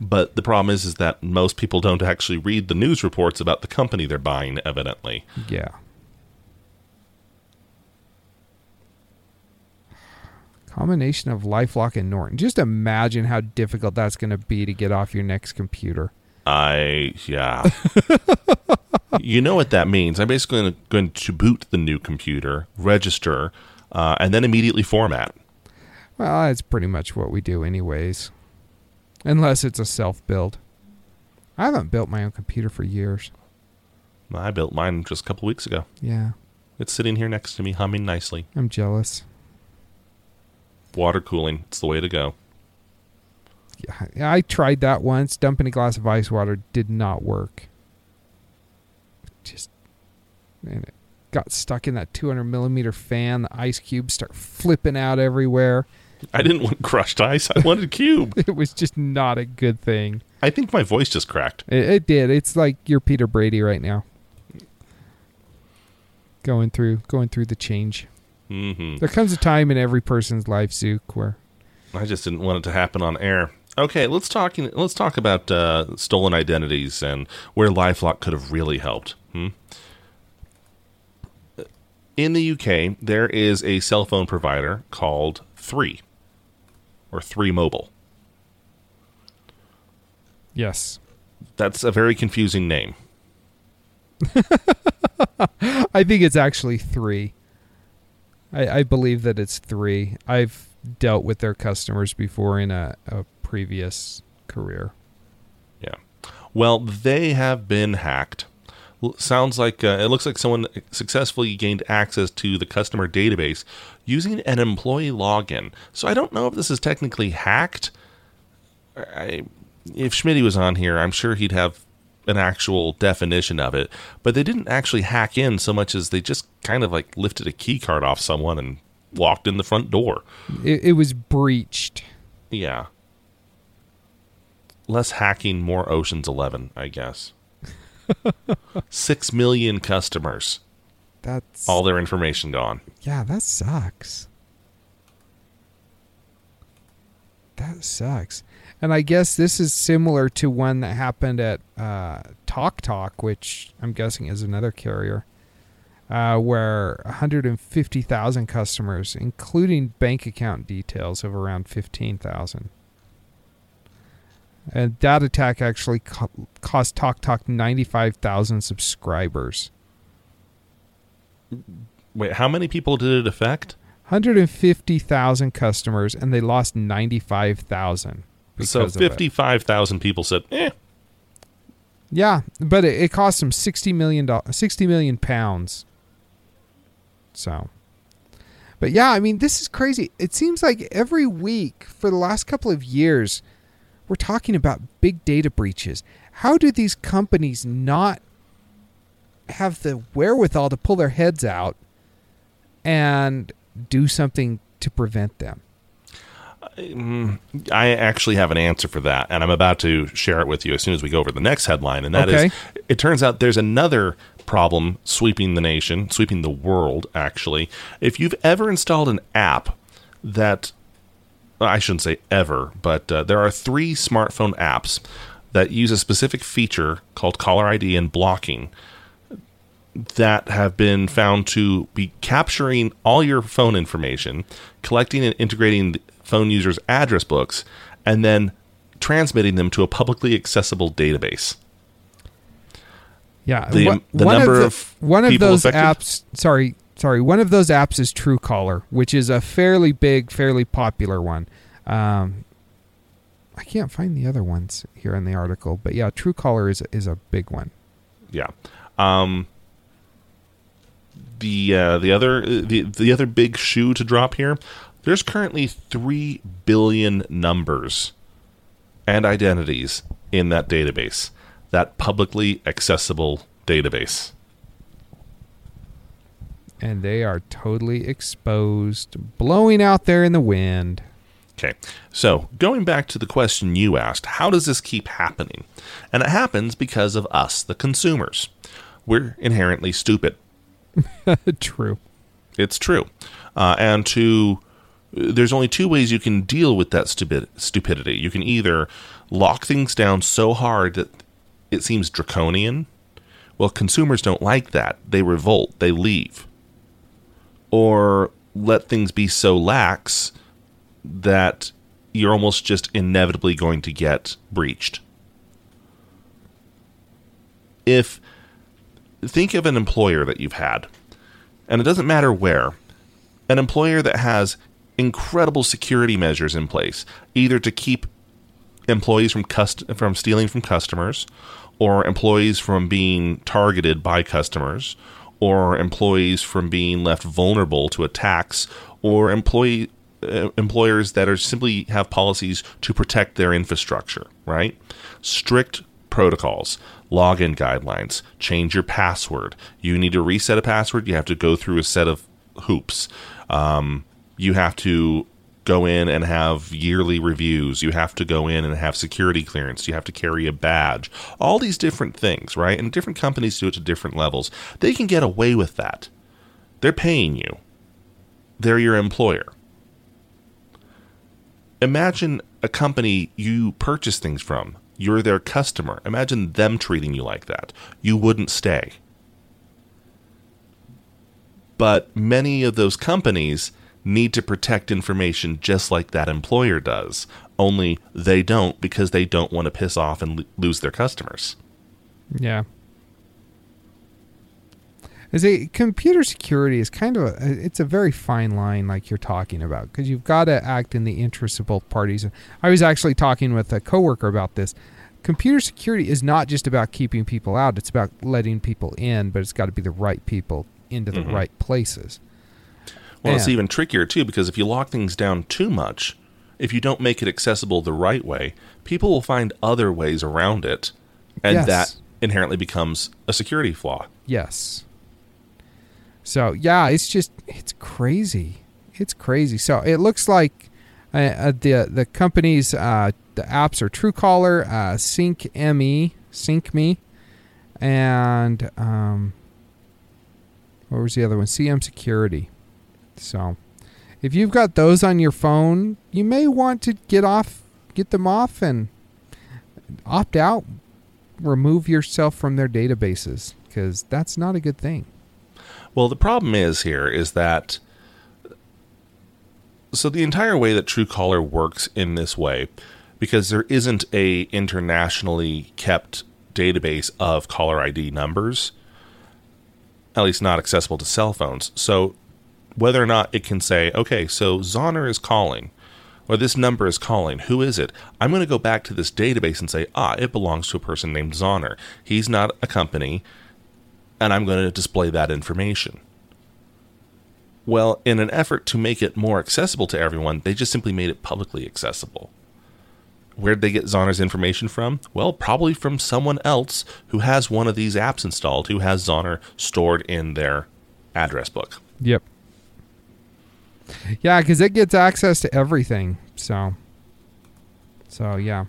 But the problem is, is that most people don't actually read the news reports about the company they're buying. Evidently, Yeah. Combination of LifeLock and Norton. Just imagine how difficult that's going to be to get off your next computer. I yeah. *laughs* you know what that means? I'm basically gonna- boot the new computer, register, uh, and then immediately format. Well, that's pretty much what we do, anyways. Unless it's a self build. I haven't built my own computer for years. I built mine just a couple weeks ago. Yeah, It's sitting here next to me, humming nicely. I'm jealous. Water cooling. It's the way to go. I tried that once. Dumping a glass of ice water did not work. Just, man, it got stuck in that 200 millimeter fan. The ice cubes start flipping out everywhere. I didn't want crushed ice. I wanted cube. *laughs* It was just not a good thing. I think my voice just cracked. It, it did. It's like you're Peter Brady right now. Going through, going through the change. hmm There comes a time in every person's life, Zook, where I just didn't want it to happen on air. Okay, let's talk. Let's talk about uh, stolen identities and where LifeLock could have really helped. Hmm? In the UK, there is a cell phone provider called Three, or Three Mobile. yes, That's a very confusing name. *laughs* I think it's actually three. I, I believe that it's three. I've dealt with their customers before in a, a previous career. Yeah. Well, they have been hacked. Sounds like uh, it looks like someone successfully gained access to the customer database using an employee login. So I don't know if this is technically hacked. I, if Schmitty was on here, I'm sure he'd have an actual definition of it. But they didn't actually hack in so much as they just kind of like lifted a key card off someone and walked in the front door. It, it was breached. Yeah. Less hacking, more Ocean's Eleven, I guess. *laughs* Six million customers, That's all their information gone. yeah. That sucks. That sucks. And I guess this is similar to one that happened at uh, TalkTalk, which I'm guessing is another carrier. uh, where 150,000 customers, including bank account details of around 15,000. And that attack actually co- cost TalkTalk 95,000 subscribers. Wait, how many people did it affect? 150,000 customers, and they lost 95,000. So because of it. 55,000 people said, eh, Yeah, but it, it cost them 60 million dollars, 60 million pounds. So, but yeah, I mean, this is crazy. It seems like every week for the last couple of years, we're talking about big data breaches. How do these companies not have the wherewithal to pull their heads out and do something to prevent them? Mm, I actually have an answer for that, and I'm about to share it with you as soon as we go over the next headline. And that is, Okay. it turns out there's another problem sweeping the nation, sweeping the world, actually. If you've ever installed an app that, I shouldn't say ever, but uh, there are three smartphone apps that use a specific feature called caller ID and blocking that have been found to be capturing all your phone information, collecting and integrating the phone users' address books, and then transmitting them to a publicly accessible database. Yeah, The- one- the one number the- of one of those affected? apps. Sorry, sorry. One of those apps is Truecaller, which is a fairly big, fairly popular one. Um, I can't find the other ones here in the article, but yeah, Truecaller is is a big one. Yeah. Um, the uh, the other the the other big shoe to drop here. There's currently three billion numbers and identities in that database, that publicly accessible database. And they are totally exposed, blowing out there in the wind. Okay, so going back to the question you asked, how does this keep happening? And it happens because of us, the consumers. We're inherently stupid. *laughs* True. It's true. Uh, and to there's only two ways you can deal with that stupid stupidity. You can either lock things down so hard that it seems draconian. Well, consumers don't like that. They revolt. They leave. Or let things be so lax that you're almost just inevitably going to get breached. If think of an employer that you've had, and it doesn't matter where, an employer that has incredible security measures in place, either to keep employees from cust- from stealing from customers, or employees from being targeted by customers, or employees from being left vulnerable to attacks, or employee uh, employers that are simply have policies to protect their infrastructure, right? Strict protocols, login guidelines, change your password. You need to reset a password, you have to go through a set of hoops. Um, you have to go in and have yearly reviews. You have to go in and have security clearance. You have to carry a badge. All these different things, right? And different companies do it to different levels. They can get away with that. They're paying you, they're your employer. Imagine a company you purchase things from. You're their customer. Imagine them treating you like that. You wouldn't stay. But many of those companies need to protect information just like that employer does. Only they don't because they don't want to piss off and lose their customers. Yeah. As a computer security is kind of a, it's a very fine line like you're talking about because you've got to act in the interests of both parties. I was actually talking with a coworker about this. Computer security is not just about keeping people out; it's about letting people in, but it's got to be the right people into the Mhm. right places. Well, it's even trickier too because if you lock things down too much, if you don't make it accessible the right way, people will find other ways around it, and Yes. that inherently becomes a security flaw. Yes. So yeah, it's just it's crazy. It's crazy. So it looks like uh, uh, the the companies uh, the apps are Truecaller, uh, Sync Me, Sync Me, and um, what was the other one? CM Security. So if you've got those on your phone, you may want to get off, get them off, and opt out. Remove yourself from their databases because that's not a good thing. Well, the problem is here is that so the entire way that Truecaller works in this way, because there isn't a internationally kept database of caller ID numbers, at least not accessible to cell phones. So whether or not it can say, okay, so Zoner is calling, or this number is calling, who is it? I'm going to go back to this database and say, ah, it belongs to a person named Zoner. He's not a company, and I'm going to display that information. Well, in an effort to make it more accessible to everyone, they just simply made it publicly accessible. Where'd they get Zoner's information from? Well, probably from someone else who has one of these apps installed, who has Zoner stored in their address book. Yep. Yeah, because it gets access to everything. So, so yeah,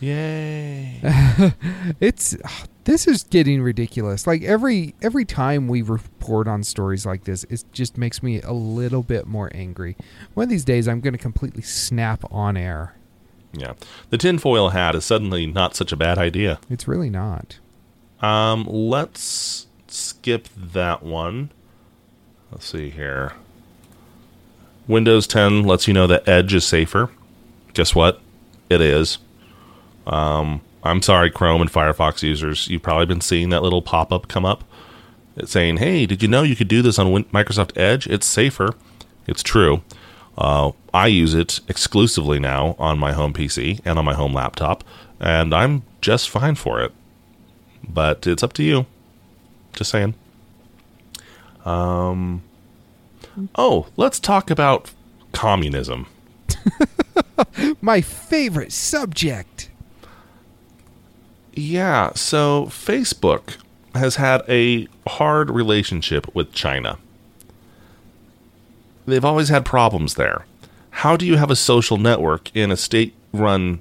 Yay. *laughs* it's this is getting ridiculous. Like every every time we report on stories like this, it just makes me a little bit more angry. One of these days, I'm going to completely snap on air. yeah. The tinfoil hat is suddenly not such a bad idea. It's really not. Um, let's skip that one. Let's see here. Windows 10 lets you know that Edge is safer. Guess what? It is. Um, I'm sorry, Chrome and Firefox users. You've probably been seeing that little pop up come up. Saying, hey, did you know you could do this on Win- Microsoft Edge? It's safer. It's true. Uh, I use it exclusively now on my home PC and on my home laptop, and I'm just fine for it. But it's up to you. Just saying. Um. Oh, let's talk about communism. *laughs* My favorite subject. Yeah, so Facebook has had a hard relationship with China. They've always had problems there. How do you have a social network in a state run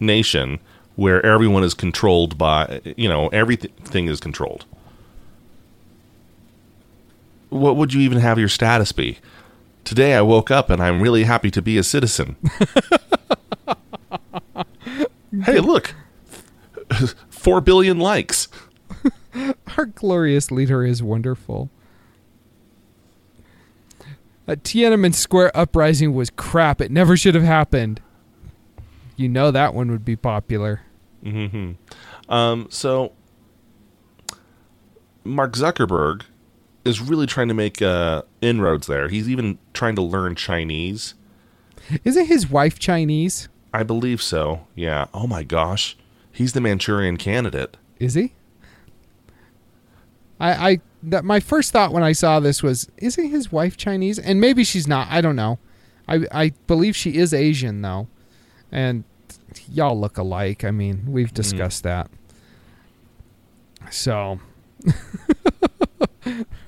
nation where everyone is controlled by, you know, everything is controlled? What would you even have your status be? Today I woke up and I'm really happy to be a citizen. *laughs* hey, look. 4 billion likes. *laughs* Our glorious leader is wonderful. A Tiananmen Square uprising was crap. It never should have happened. You know that one would be popular. hmm Um, so, Mark Zuckerberg is really trying to make uh, inroads there. He's even trying to learn Chinese. Isn't his wife Chinese? I believe so. Yeah. Oh my gosh. He's the Manchurian candidate. Is he? I I that my first thought when I saw this was, isn't his wife Chinese? And maybe she's not. I don't know. I I believe she is Asian though, and y'all look alike. I mean, we've discussed that. So, *laughs*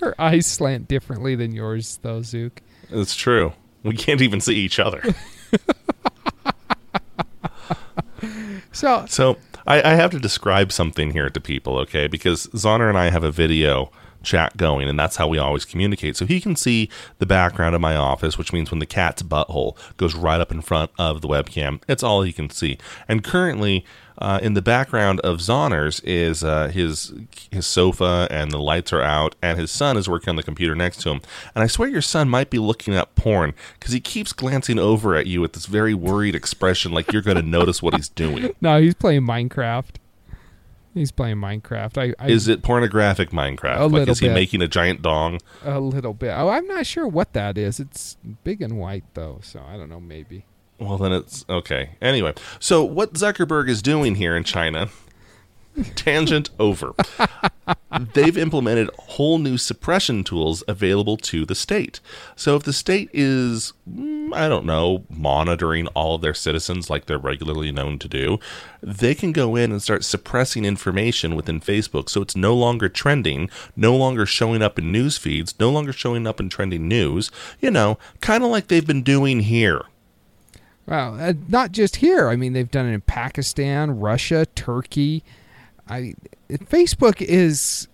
her eyes slant differently than yours, though, Zook. It's true. We can't even see each other. *laughs* So, So I, I have to describe something here to people, okay? Because Zoner and I have a video chat going, and that's how we always communicate. So he can see the background of my office, which means when the cat's butthole goes right up in front of the webcam, it's all he can see. And currently, uh, in the background of Zoner's is uh, his his sofa, and the lights are out, and his son is working on the computer next to him. And I swear your son might be looking at porn because he keeps glancing over at you with this very worried expression, like you're going to notice what he's doing. *laughs* no, he's playing Minecraft. He's playing Minecraft. I, I Is it pornographic Minecraft? A like, little is he bit. making a giant dong? a little bit. Oh, I'm not sure what that is. It's big and white though, so I don't know. Maybe. Well, then it's okay. Anyway, so what Zuckerberg is doing here in China, *laughs* tangent over. They've implemented whole new suppression tools available to the state. So if the state is, mm, I don't know, monitoring all of their citizens like they're regularly known to do, they can go in and start suppressing information within Facebook so it's no longer trending, no longer showing up in news feeds, no longer showing up in trending news, you know, kind of like they've been doing here. Well, uh, not just here. I mean, they've done it in Pakistan, Russia, Turkey. I Facebook is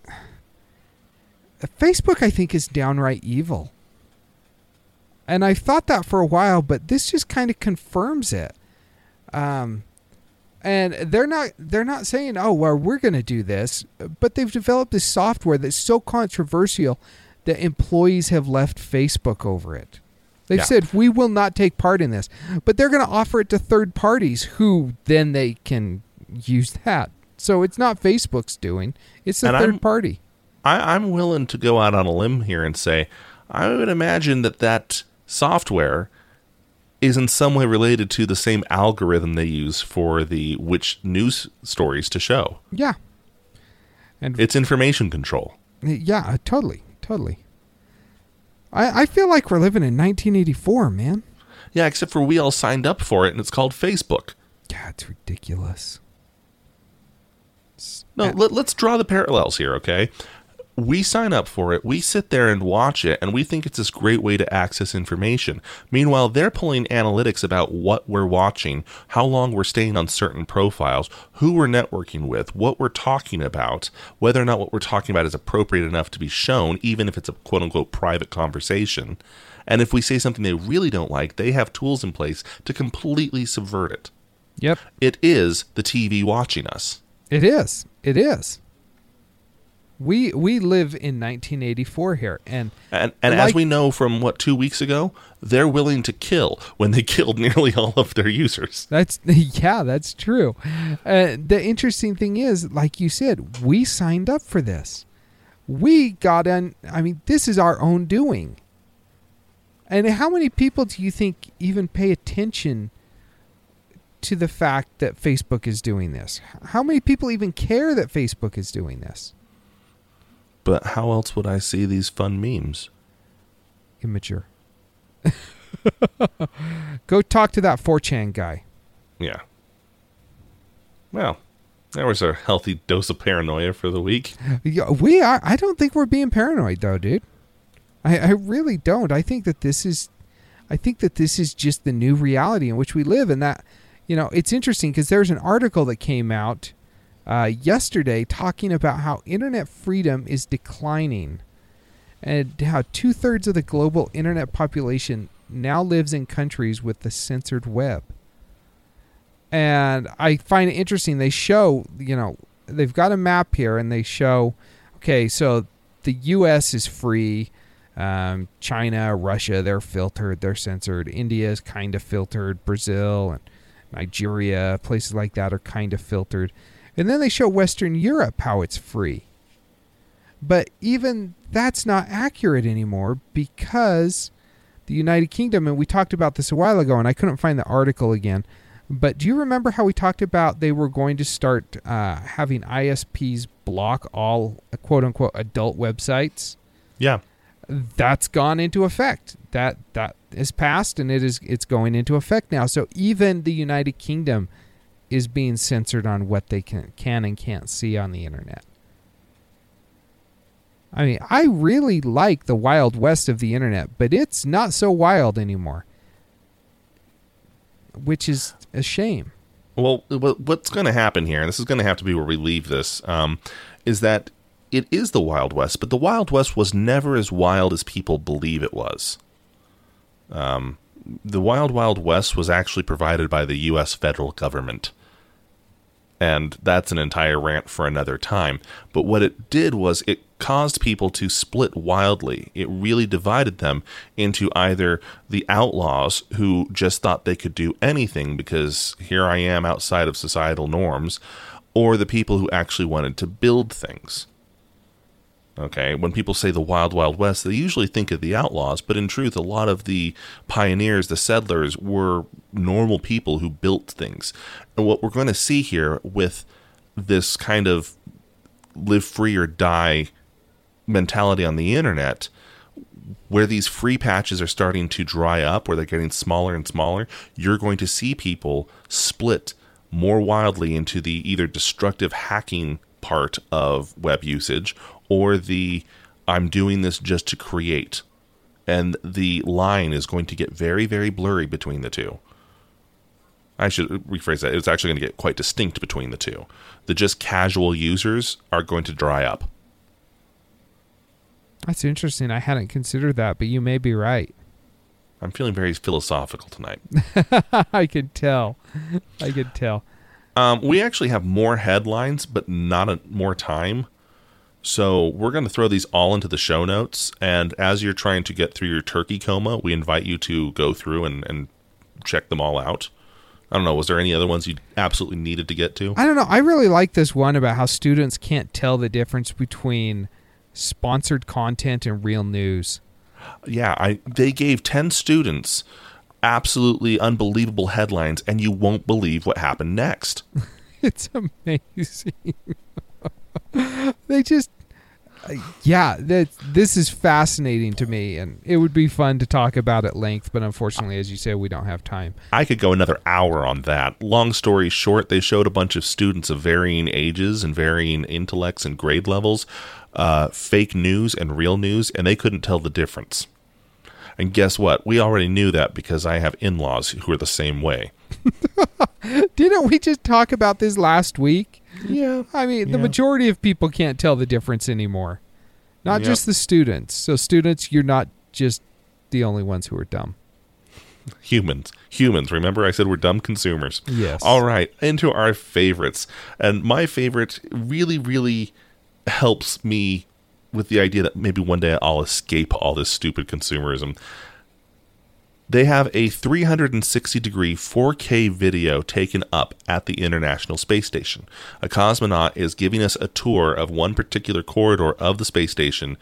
Facebook. I think is downright evil, and I thought that for a while, but this just kind of confirms it. Um, and they're not they're not saying, "Oh, well, we're going to do this," but they've developed this software that's so controversial that employees have left Facebook over it. They've Yeah. said we will not take part in this, but they're going to offer it to third parties who then they can use that. So it's not Facebook's doing; it's the And 3rd I'm- party. I, I'm willing to go out on a limb here and say I would imagine that that software is in some way related to the same algorithm they use for the which news stories to show. Yeah, and It's information control. yeah, totally, totally. I I feel like we're living in 1984, man. Yeah, except for we all signed up for it and it's called Facebook. Yeah, it's ridiculous. No, uh, let, let's draw the parallels here, okay? We sign up for it, we sit there and watch it, and we think it's this great way to access information. Meanwhile, they're pulling analytics about what we're watching, how long we're staying on certain profiles, who we're networking with, what we're talking about, whether or not what we're talking about is appropriate enough to be shown, even if it's a quote unquote private conversation. And if we say something they really don't like, they have tools in place to completely subvert it. Yep, It is the TV watching us. it is. It is. We we live in 1984 here, and And, and Like- as we know from what two weeks ago, they're willing to kill when they *laughs* killed nearly all of their users. That's *laughs* yeah, that's true. Uh, the interesting thing is, like you said, we signed up for this. We got in. I mean, this is our own doing. And how many people do you think even pay attention to the fact that Facebook is doing this? How many people even care that Facebook is doing this? But how else would I see these fun memes? Immature. *laughs* Go talk to that 4chan guy. Yeah. Well, there was a healthy dose of paranoia for the week. *laughs* Yeah, we are. I don't think we're being paranoid, though, dude. I, I really don't. I think that this is, I think that this is just the new reality in which we live, and that, you know, it's interesting because there's an article that came out uh, yesterday talking about how internet freedom is declining, and how two thirds of the global internet population now lives in countries with the censored web. And I find it interesting. They show, you know, they've got a map here, and they show, okay, so the U.S. is free. Um, China, Russia, they're filtered, they're censored. India is kind of filtered. Brazil and Nigeria, places like that are kind of filtered. And then they show Western Europe how it's free. But even that's not accurate anymore because the United Kingdom, and we talked about this a while ago, and I couldn't find the article again. But do you remember how we talked about they were going to start uh, having ISPs block all quote unquote adult websites? Yeah. That's gone into effect. That that is passed, and it is it's going into effect now. So even the United Kingdom is being censored on what they can can and can't see on the internet. I mean, I really like the wild west of the internet, but it's not so wild anymore. Which is a shame. Well, what's going to happen here, and this is going to have to be where we leave this, um, is that it is the Wild West, but the Wild West was never as wild as people believe it was. Um, the Wild Wild West was actually provided by the U.S. federal government. And that's an entire rant for another time. But what it did was it caused people to split wildly. It really divided them into either the outlaws who just thought they could do anything because here I am outside of societal norms, or the people who actually wanted to build things. Okay, when people say the Wild Wild West, they usually think of the outlaws, but in truth, a lot of the pioneers, the settlers, were normal people who built things. And what we're going to see here with this kind of live free or die mentality on the internet, where these free patches are starting to dry up, where they're getting smaller and smaller, you're going to see people split more wildly into the either destructive hacking part of web usage or the I'm doing this just to create. And the line is going to get very, very blurry between the two. I should rephrase that. It's actually going to get quite distinct between the two. The just casual users are going to dry up. That's interesting. I hadn't considered that, but you may be right. I'm feeling very philosophical tonight. *laughs* I can tell. I can tell. Um, we actually have more headlines, but not a, more time. So we're going to throw these all into the show notes. And as you're trying to get through your turkey coma, we invite you to go through and, and check them all out. I don't know. Was there any other ones you absolutely needed to get to? I don't know. I really like this one about how students can't tell the difference between sponsored content and real news. Yeah, I they gave 10 students absolutely unbelievable headlines and you won't believe what happened next. *laughs* It's amazing. *laughs* they just uh, yeah, that this is fascinating to me and it would be fun to talk about at length, but unfortunately as you say we don't have time. I could go another hour on that. Long story short, they showed a bunch of students of varying ages and varying intellects and grade levels, uh, fake news and real news, and they couldn't tell the difference. And guess what? We already knew that because I have in laws who are the same way. *laughs* Didn't we just talk about this last week? Yeah. I mean, the majority of people can't tell the difference anymore. Not Yep. just the students. So students, you're not just the only ones who are dumb. Humans. Humans. Remember, I said we're dumb consumers. Yes. All right. Into our favorites. And my favorite really, really helps me with the idea that maybe one day I'll escape all this stupid consumerism. They have a 360 degree 4K video taken up at the International Space Station. A cosmonaut is giving us a tour of one particular corridor of the space station,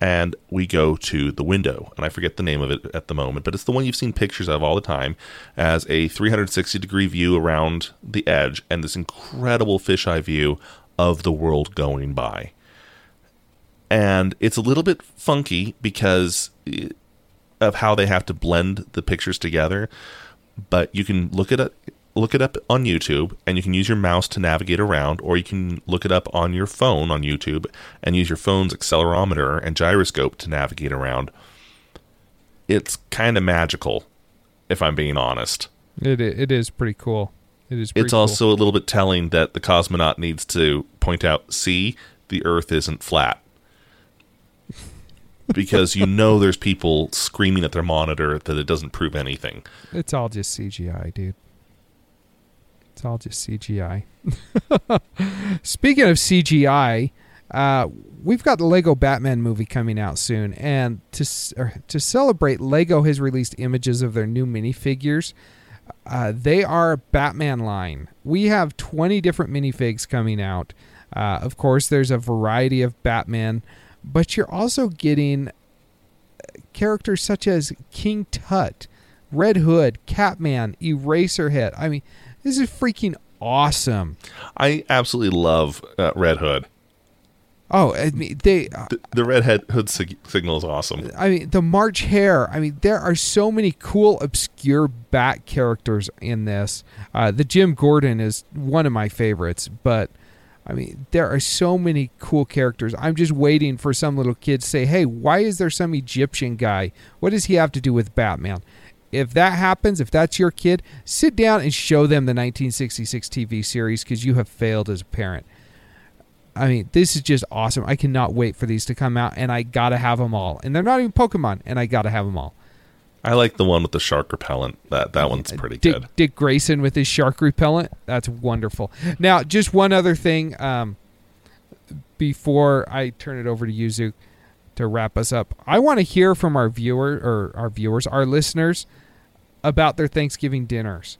and we go to the window. And I forget the name of it at the moment, but it's the one you've seen pictures of all the time as a 360 degree view around the edge and this incredible fisheye view of the world going by and it's a little bit funky because eh, of how they have to blend the pictures together. But you can look it up, look it up on YouTube, and you can use your mouse to navigate around, or you can look it up on your phone on YouTube and use your phone's accelerometer and gyroscope to navigate around. It's kind of magical, if I'm being honest. It it is pretty cool. It is. Pretty It's cool. also a little bit telling that the cosmonaut needs to point out, see, the Earth isn't flat. Because you know there's people screaming at their monitor that it doesn't prove anything. It's all just CGI, dude. It's all just CGI. *laughs* Speaking of CGI, uh, we've got the Lego Batman movie coming out soon, and to to celebrate, Lego has released images of their new minifigures. Uh, they are Batman line. We have 20 different minifigs coming out. Uh, of course, there's a variety of Batman, but you're also getting characters such as King Tut, Red Hood, Catman, Eraserhead. I mean, this is freaking awesome. I absolutely love uh, Red Hood. Oh, I mean, they. The, the Red Head Hood sig- signal is awesome. I mean, the March Hare. I mean, there are so many cool, obscure Bat characters in this. Uh, the Jim Gordon is one of my favorites, but I mean, there are so many cool characters. I'm just waiting for some little kid to say, "Hey, why is there some Egyptian guy? What does he have to do with Batman?" If that happens, if that's your kid, sit down and show them the 1966 TV series because you have failed as a parent. I mean, this is just awesome. I cannot wait for these to come out, and I gotta have them all. And they're not even Pokemon, and I gotta have them all. I like the one with the shark repellent. That that one's pretty Dick, good. Dick Grayson with his shark repellent. That's wonderful. Now, just one other thing um, before I turn it over to Yuzu to wrap us up. I want to hear from our viewer or our viewers, our listeners, about their Thanksgiving dinners.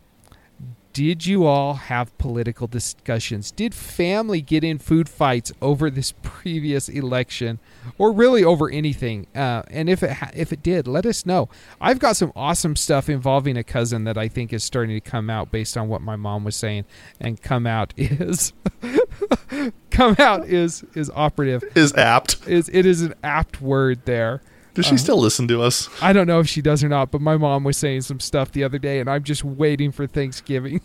Did you all have political discussions? Did family get in food fights over this *laughs* previous election, or really over anything? Uh, and if it ha- if it did, let us know. I've got some awesome stuff involving a cousin that I think is starting to come out based on what my mom was saying, and come out *laughs* is *laughs* come out is is operative. Is apt. Is it is an apt word there. Does she still listen to us? I don't know if she does or not, but my mom was saying some stuff the other day, and I'm just waiting for Thanksgiving.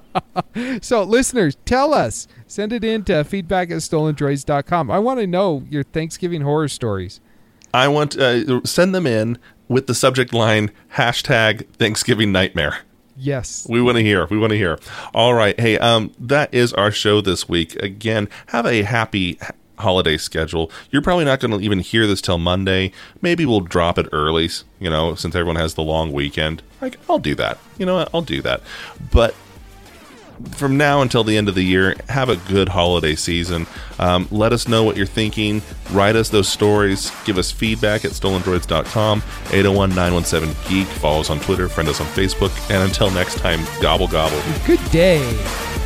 *laughs* so, listeners, tell us. Send it in to feedback at stolendroids.com. I want to know your Thanksgiving horror stories. I want uh, send them in with the subject line hashtag Thanksgiving Nightmare. Yes. We want to hear. We want to hear. All right. Hey, um, that is our show this week. Again, have a happy holiday schedule. You're probably not going to even hear this till Monday. Maybe we'll drop it early, you know, since everyone has the long weekend. Like, I'll do that. You know what? I'll do that. But from now until the end of the year, have a good holiday season. Um, let us know what you're thinking. Write us those stories. Give us feedback at stolendroids.com, 801 917 Geek. Follow us on Twitter, friend us on Facebook. And until next time, gobble gobble. Good day.